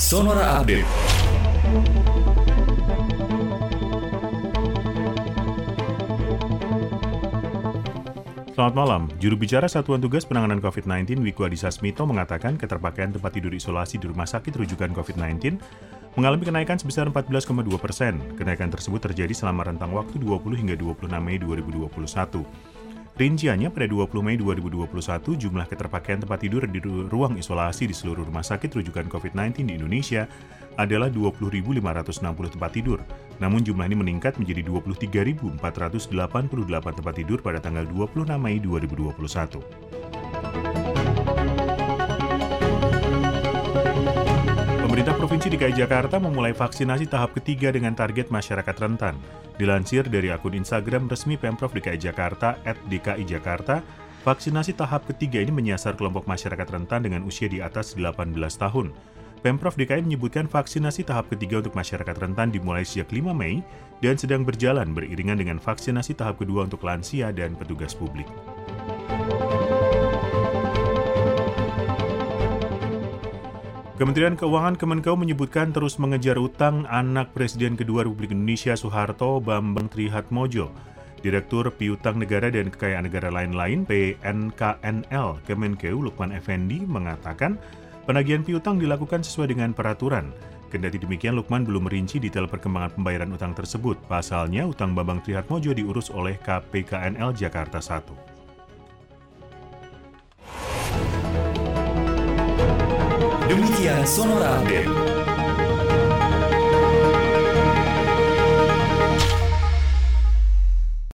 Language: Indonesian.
Sonora Update. Selamat malam. Juru bicara Satuan Tugas Penanganan COVID-19 Wiku Adhisa Smito mengatakan keterpakaian tempat tidur isolasi di rumah sakit rujukan COVID-19 mengalami kenaikan sebesar 14,2 persen. Kenaikan tersebut terjadi selama rentang waktu 20 hingga 26 Mei 2021. Rinciannya pada 20 Mei 2021, jumlah keterpakaian tempat tidur di ruang isolasi di seluruh rumah sakit rujukan COVID-19 di Indonesia adalah 20.560 tempat tidur. Namun jumlah ini meningkat menjadi 23.488 tempat tidur pada tanggal 26 Mei 2021. Pemerintah Provinsi DKI Jakarta memulai vaksinasi tahap ketiga dengan target masyarakat rentan. Dilansir dari akun Instagram resmi Pemprov DKI Jakarta @dki Jakarta, vaksinasi tahap ketiga ini menyasar kelompok masyarakat rentan dengan usia di atas 18 tahun. Pemprov DKI menyebutkan vaksinasi tahap ketiga untuk masyarakat rentan dimulai sejak 5 Mei dan sedang berjalan beriringan dengan vaksinasi tahap kedua untuk lansia dan petugas publik. Kementerian Keuangan Kemenkeu menyebutkan terus mengejar utang anak Presiden kedua Republik Indonesia Soeharto Bambang Trihatmojo. Direktur Piutang Negara dan Kekayaan Negara lain-lain PNKNL Kemenkeu Lukman Effendi mengatakan penagihan piutang dilakukan sesuai dengan peraturan. Kendati demikian, Lukman belum merinci detail perkembangan pembayaran utang tersebut. Pasalnya, utang Bambang Trihatmojo diurus oleh KPKNL Jakarta 1. Benvenuti a